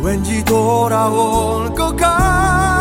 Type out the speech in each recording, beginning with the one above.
왠지 돌아올 것 같아.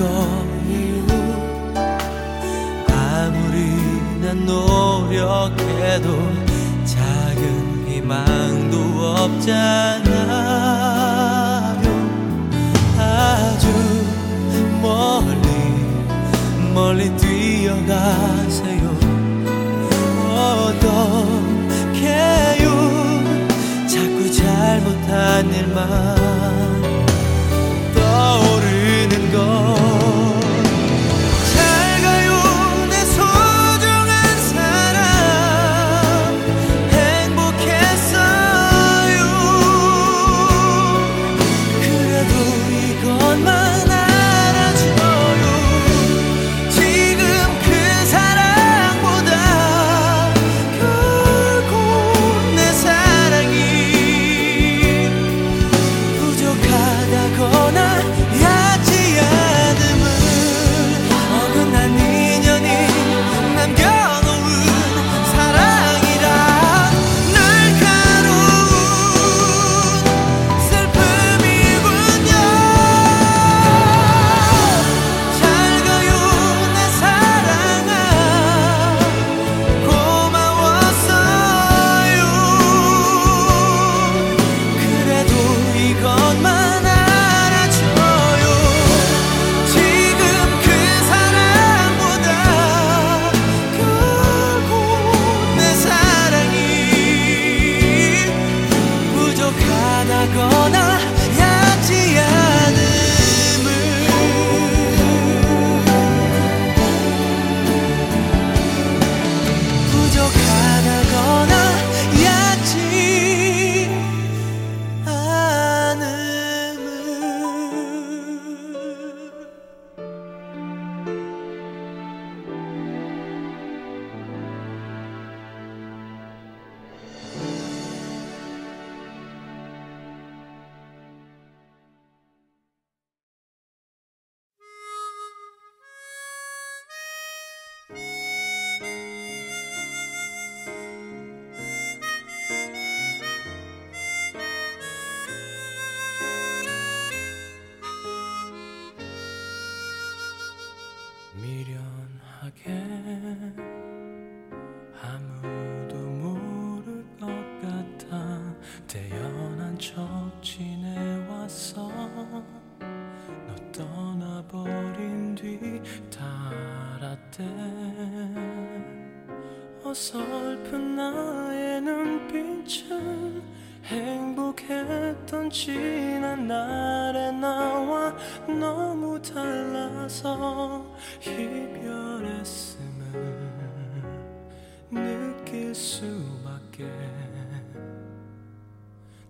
거예요. 아무리 난 노력해도 작은 희망도 없잖아요. 아주 멀리 멀리 뛰어가세요. 어떻게요? 자꾸 잘못한 일만.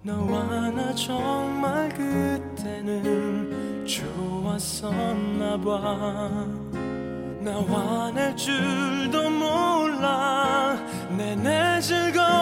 너와 나 정말 그때는 좋았었나 봐. 나와낼 줄도 몰라. 내내 즐거워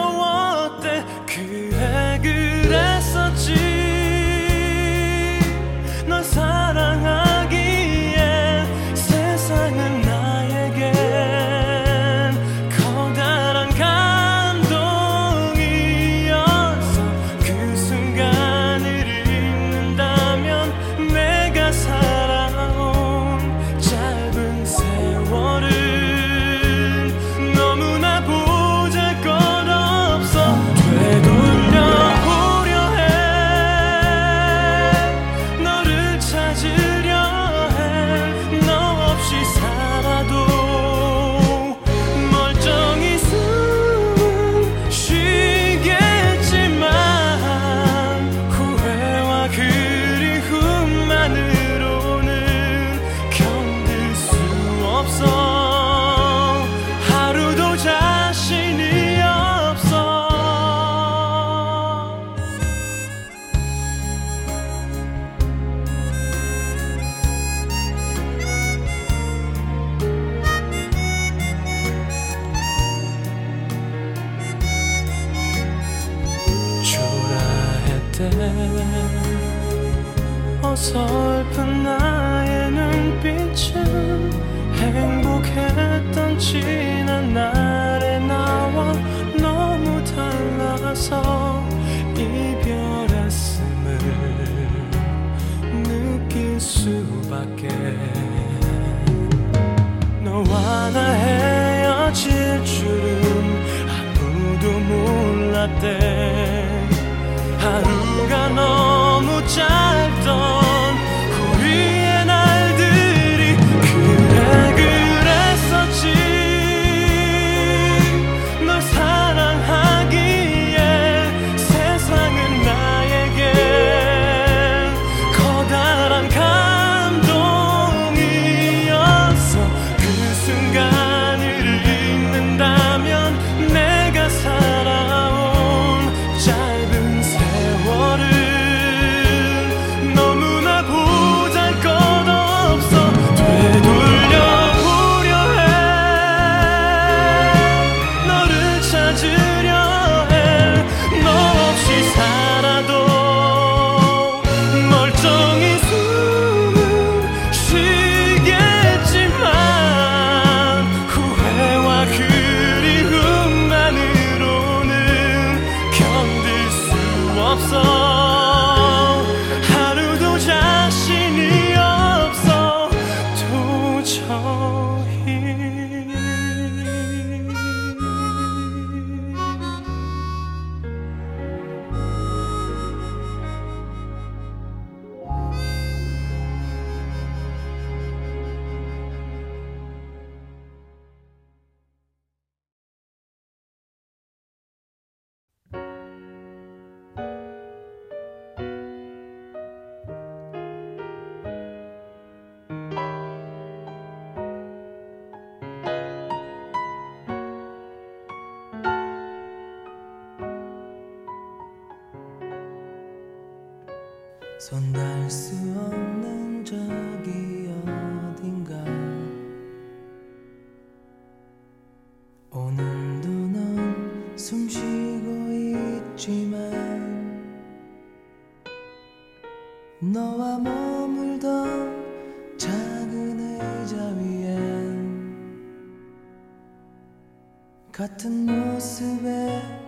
모습에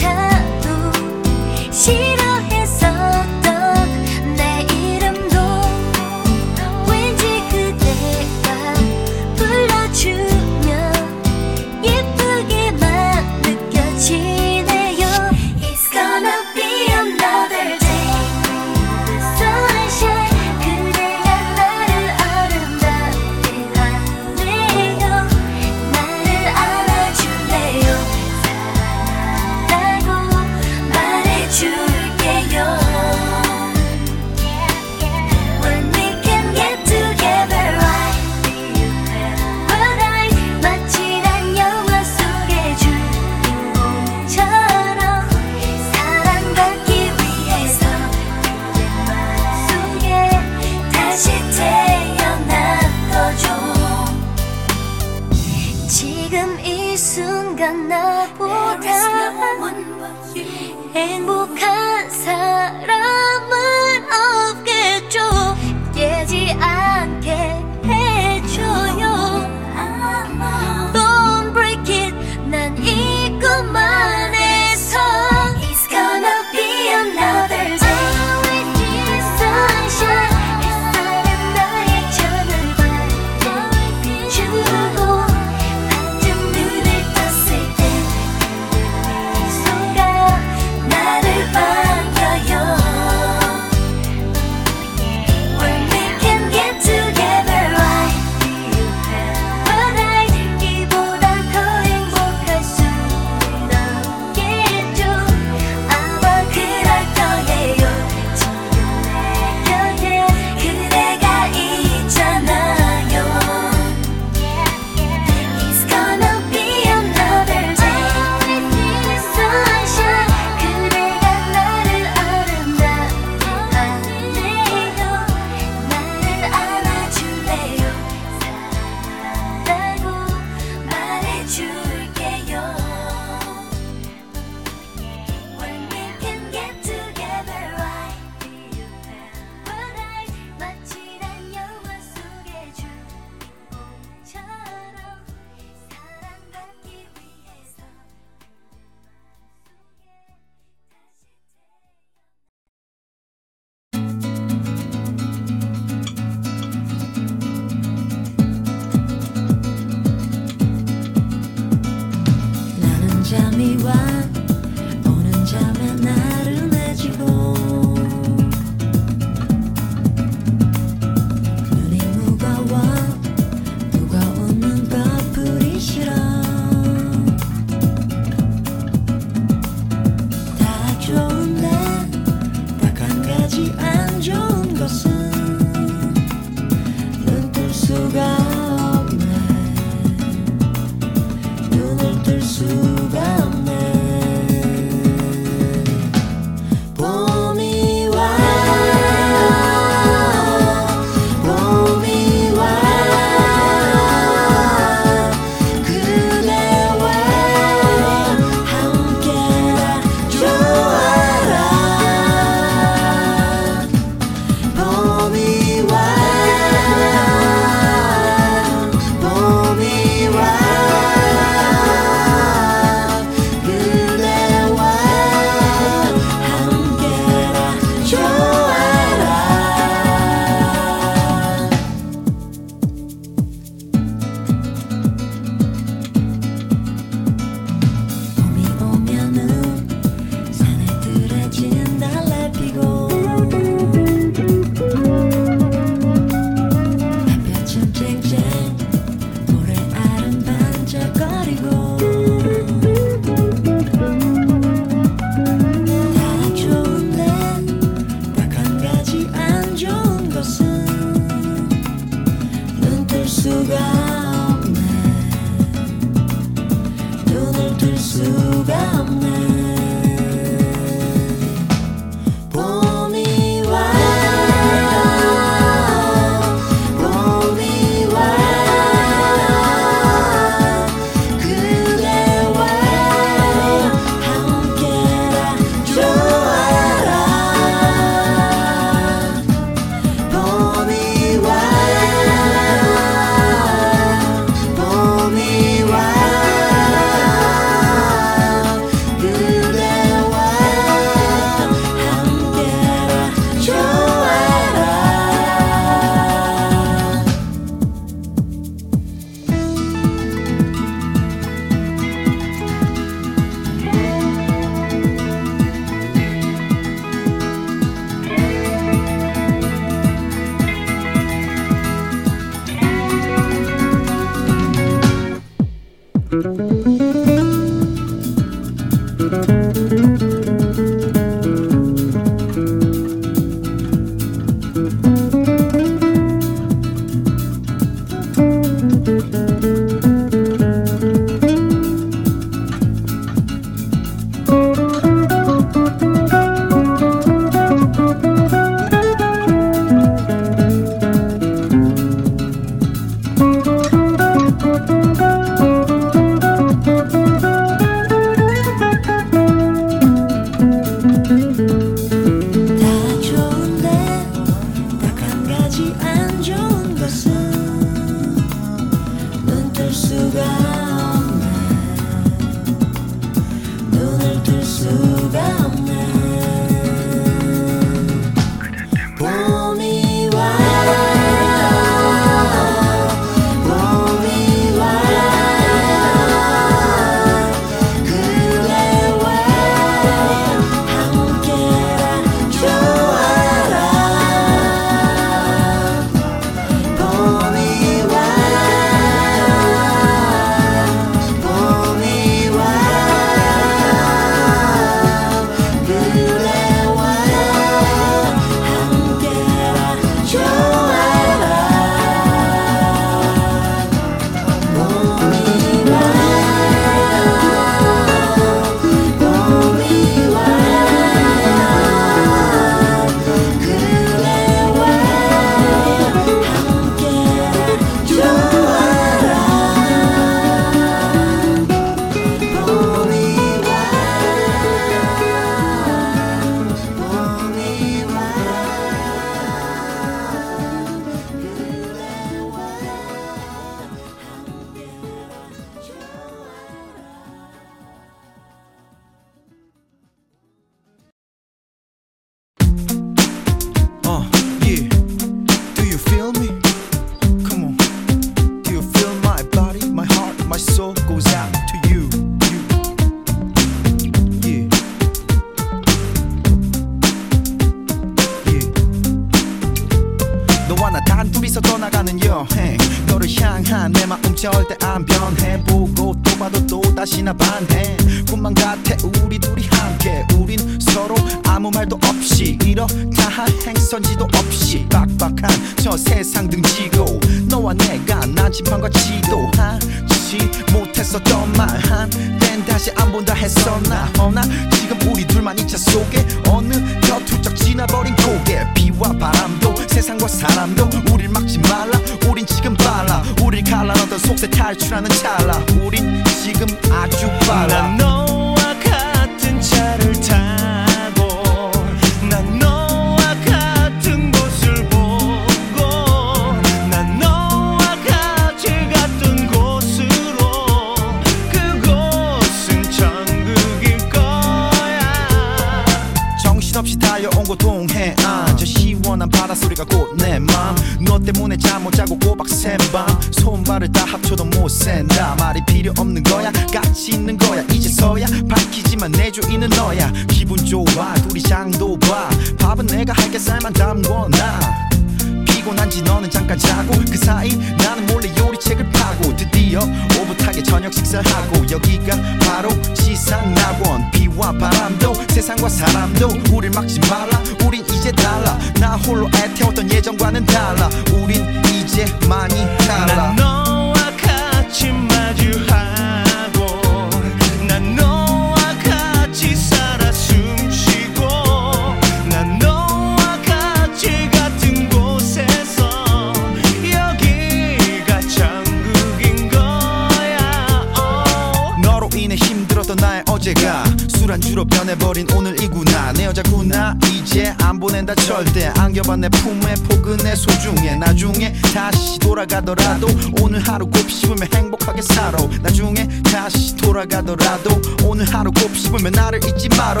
버린 오늘 이구나. 내 여자구나. 이제 안 보낸다. 절대 안겨봐. 내 품에 포근해. 소중해. 나중에 다시 돌아가더라도 오늘 하루 곱씹으면 행복하게 살아. 나중에 다시 돌아가더라도 오늘 하루 곱씹으면 나를 잊지 마라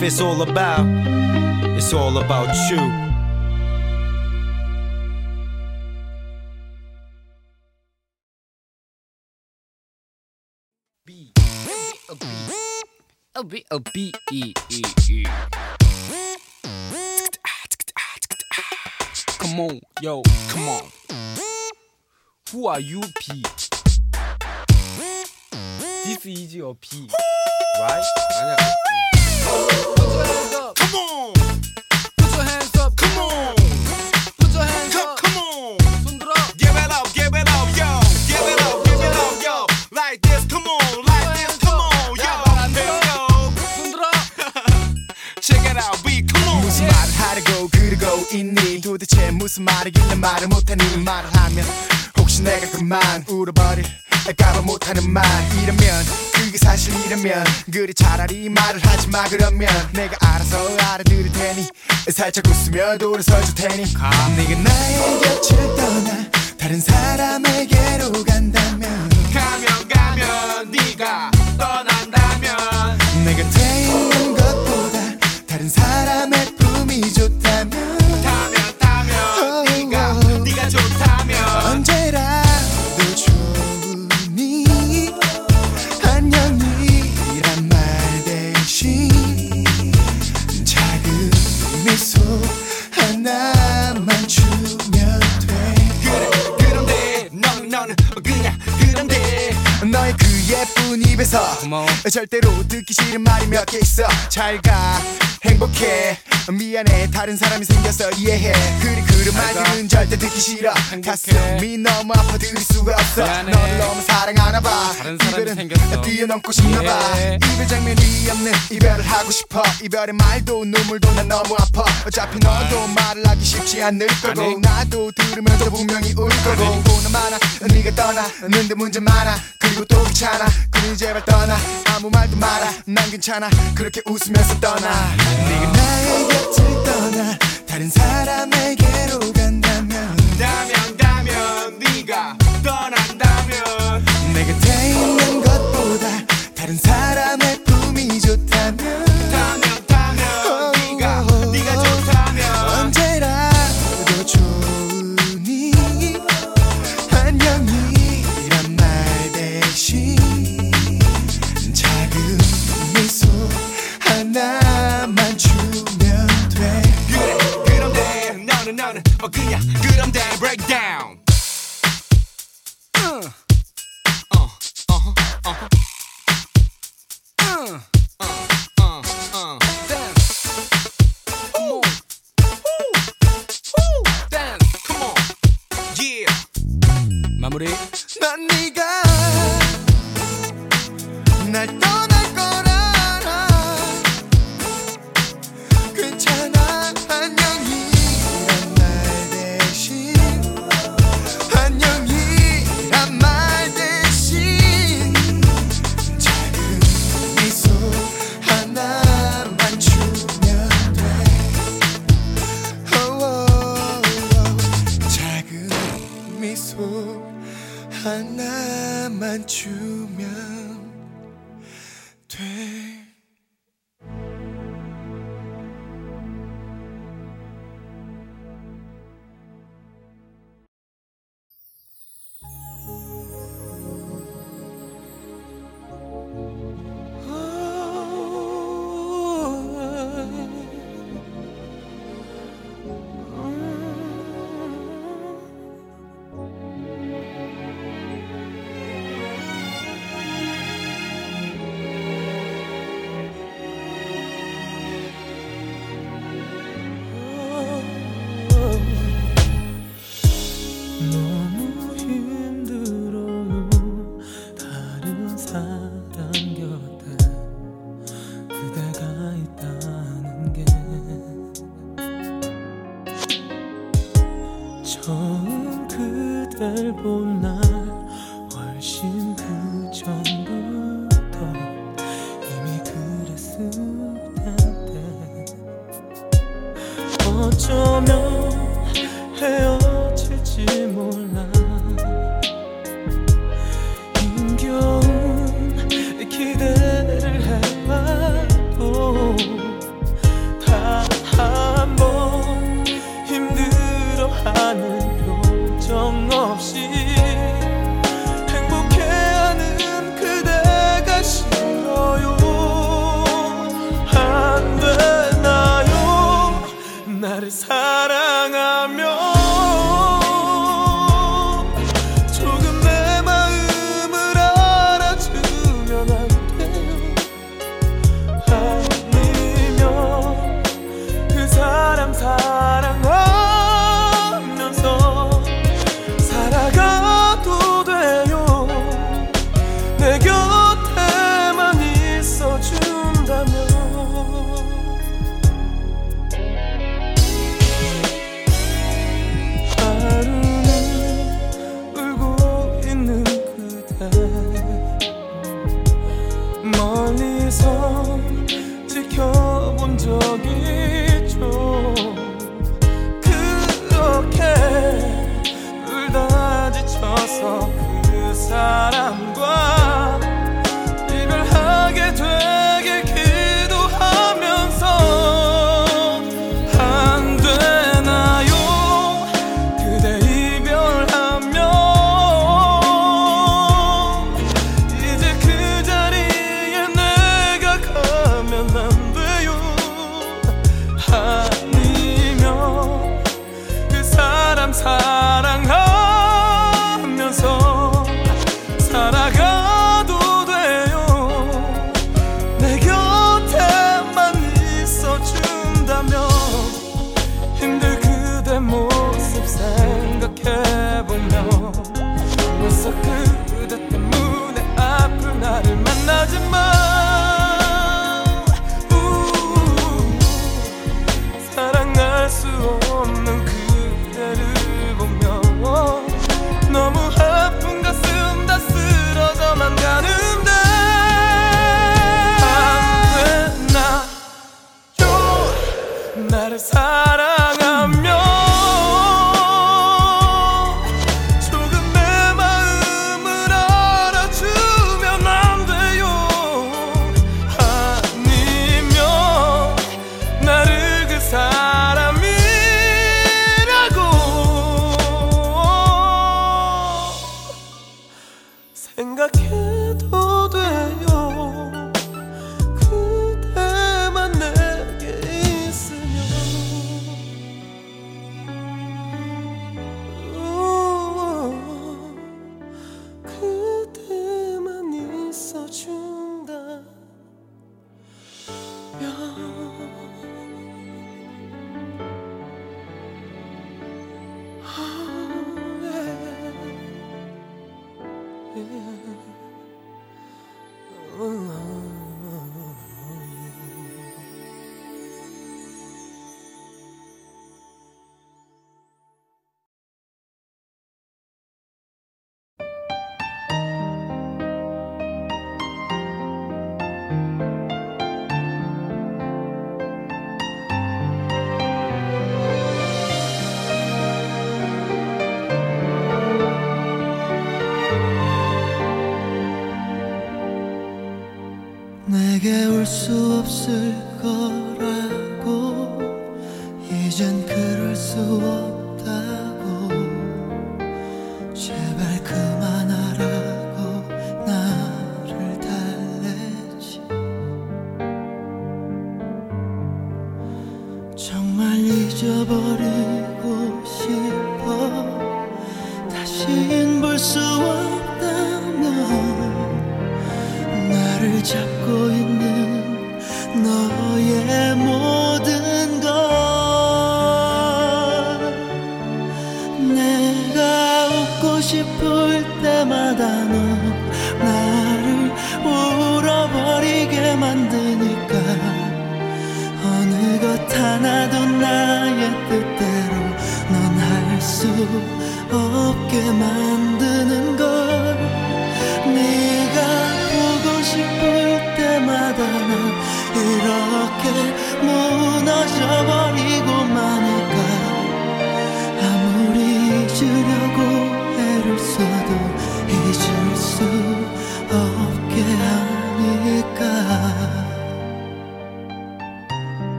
life is all about. It's all about you. O B O B E E E. Come on, yo, come on. Who are you, P? This is your P, right? 있니 도대체 무슨 말이길래 말을 못하니 말을 하면 혹시 내가 그만 울어버릴 까봐 못하는 말 이러면 그게 사실이라면 그래 차라리 말을 하지 마 그러면 내가 알아서 알아들을 테니 살짝 웃으며 돌아서줄 테니 네가 나의 곁을 떠나 다른 사람에게로 간다면 가면 가면 네가 떠난다면 내 곁에 있는 것보다 다른 사람의 품이 좋다면 Yep. 입에서 고마워. 절대로 듣기 싫은 말이 몇 개 있어. 잘가. 행복해. 미안해. 다른 사람이 생겨서 이해해. 그리 그런 말들은 절대 듣기 싫어. 행복해. 가슴이 너무 아파. 들을 수가 없어. 미안해. 너를 너무 사랑하나 봐. 다른 사람이 생겼어. 뛰어넘고 싶나 봐. 예. 이별 장면이 없는 이별을 하고 싶어. 이별의 말도 눈물도 난 너무 아파. 어차피 너도 말을 하기 쉽지 않을 거고. 아니. 나도 들으면서 분명히 울 거고. 보나 마나 네가 떠나는데 문제 많아. 그리고 또 귀찮아. 그러니 제발 떠나. 아무 말도 마라. 난 괜찮아. 그렇게 웃으면서 떠나. 네가 나의 곁을 떠나. 다른 사람에게로 간다면. 다면 다면 네가 떠난다면. 내 곁에 있는 것보다 다른 사람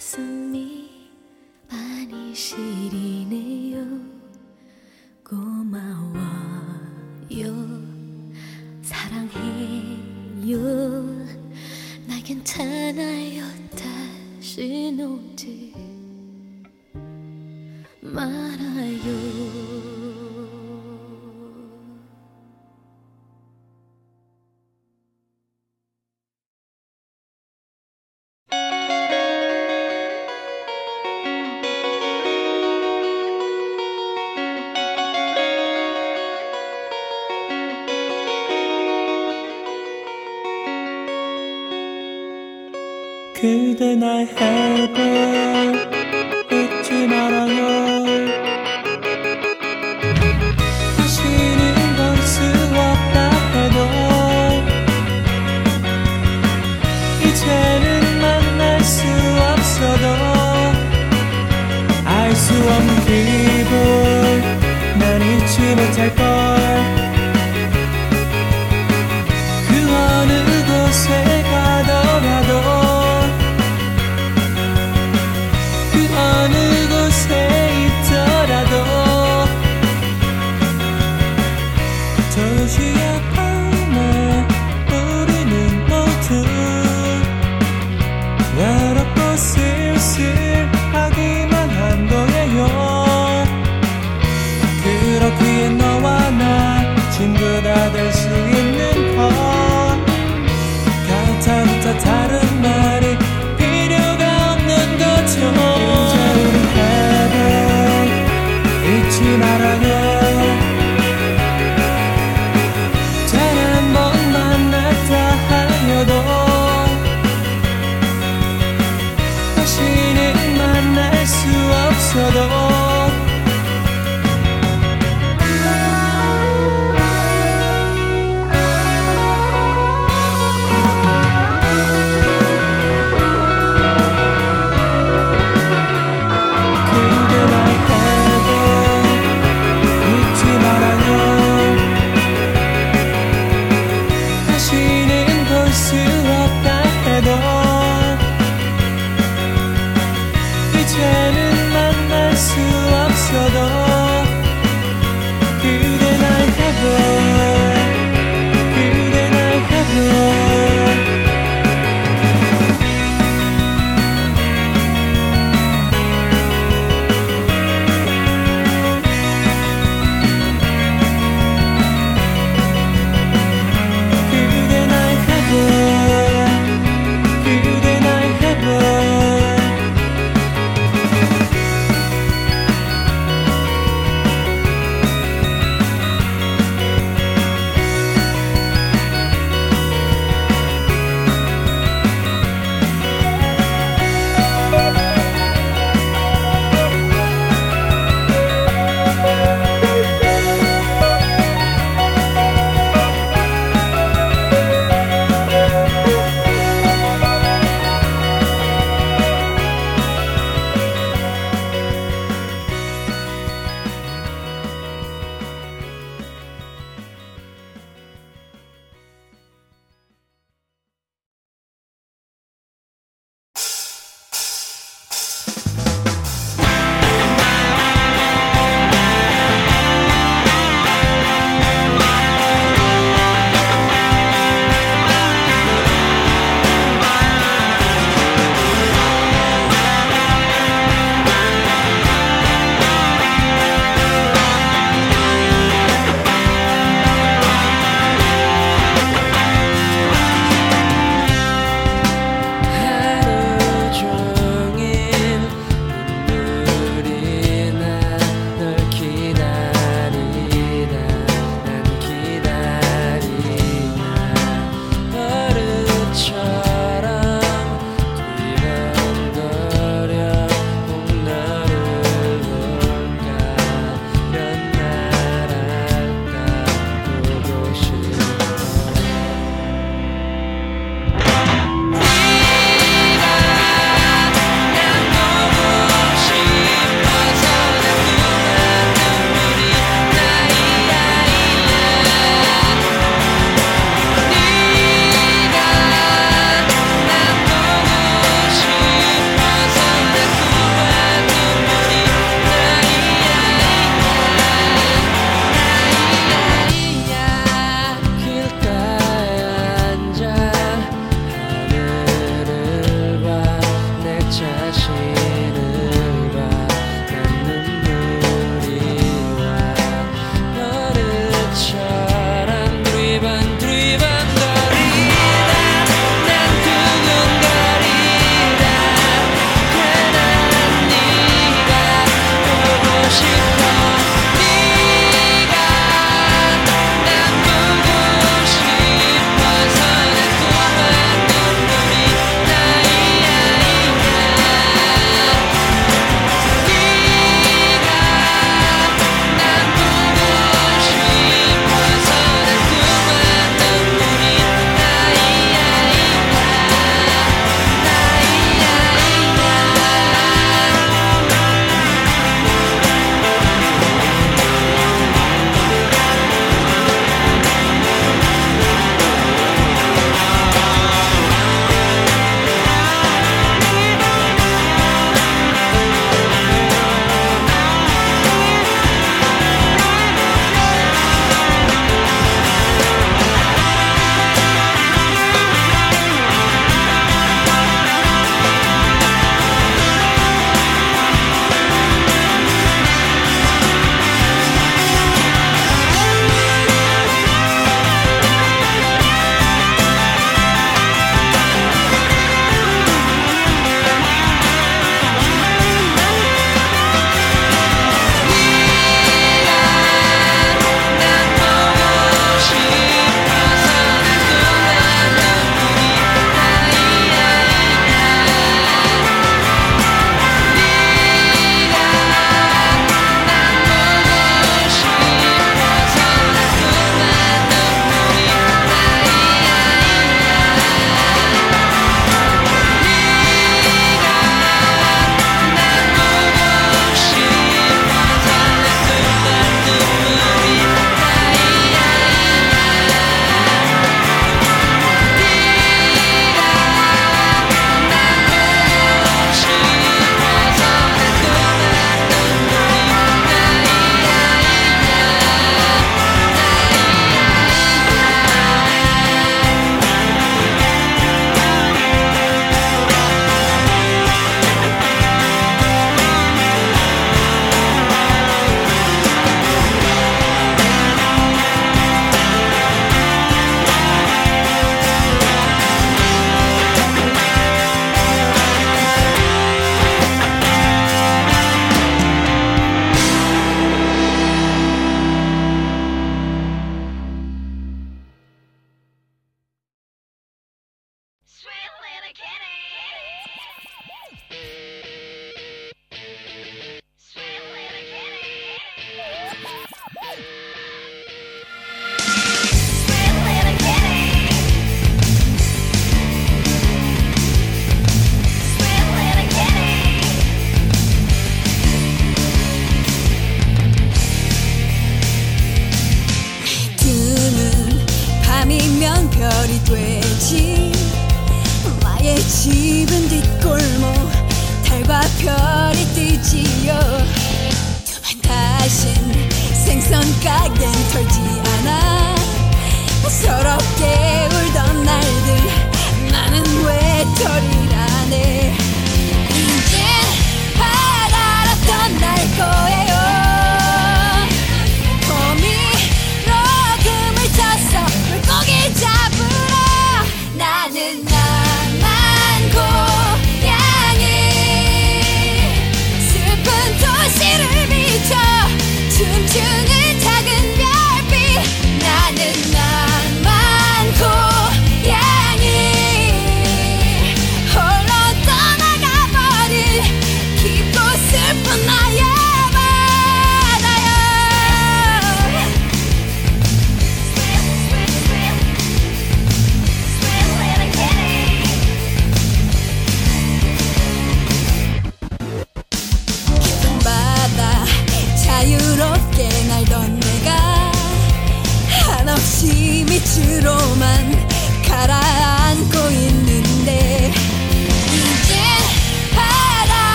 가슴이 많이 시리네요. 고마워요. 사랑해요. 나 괜찮아요. 다시 놓지 말아요.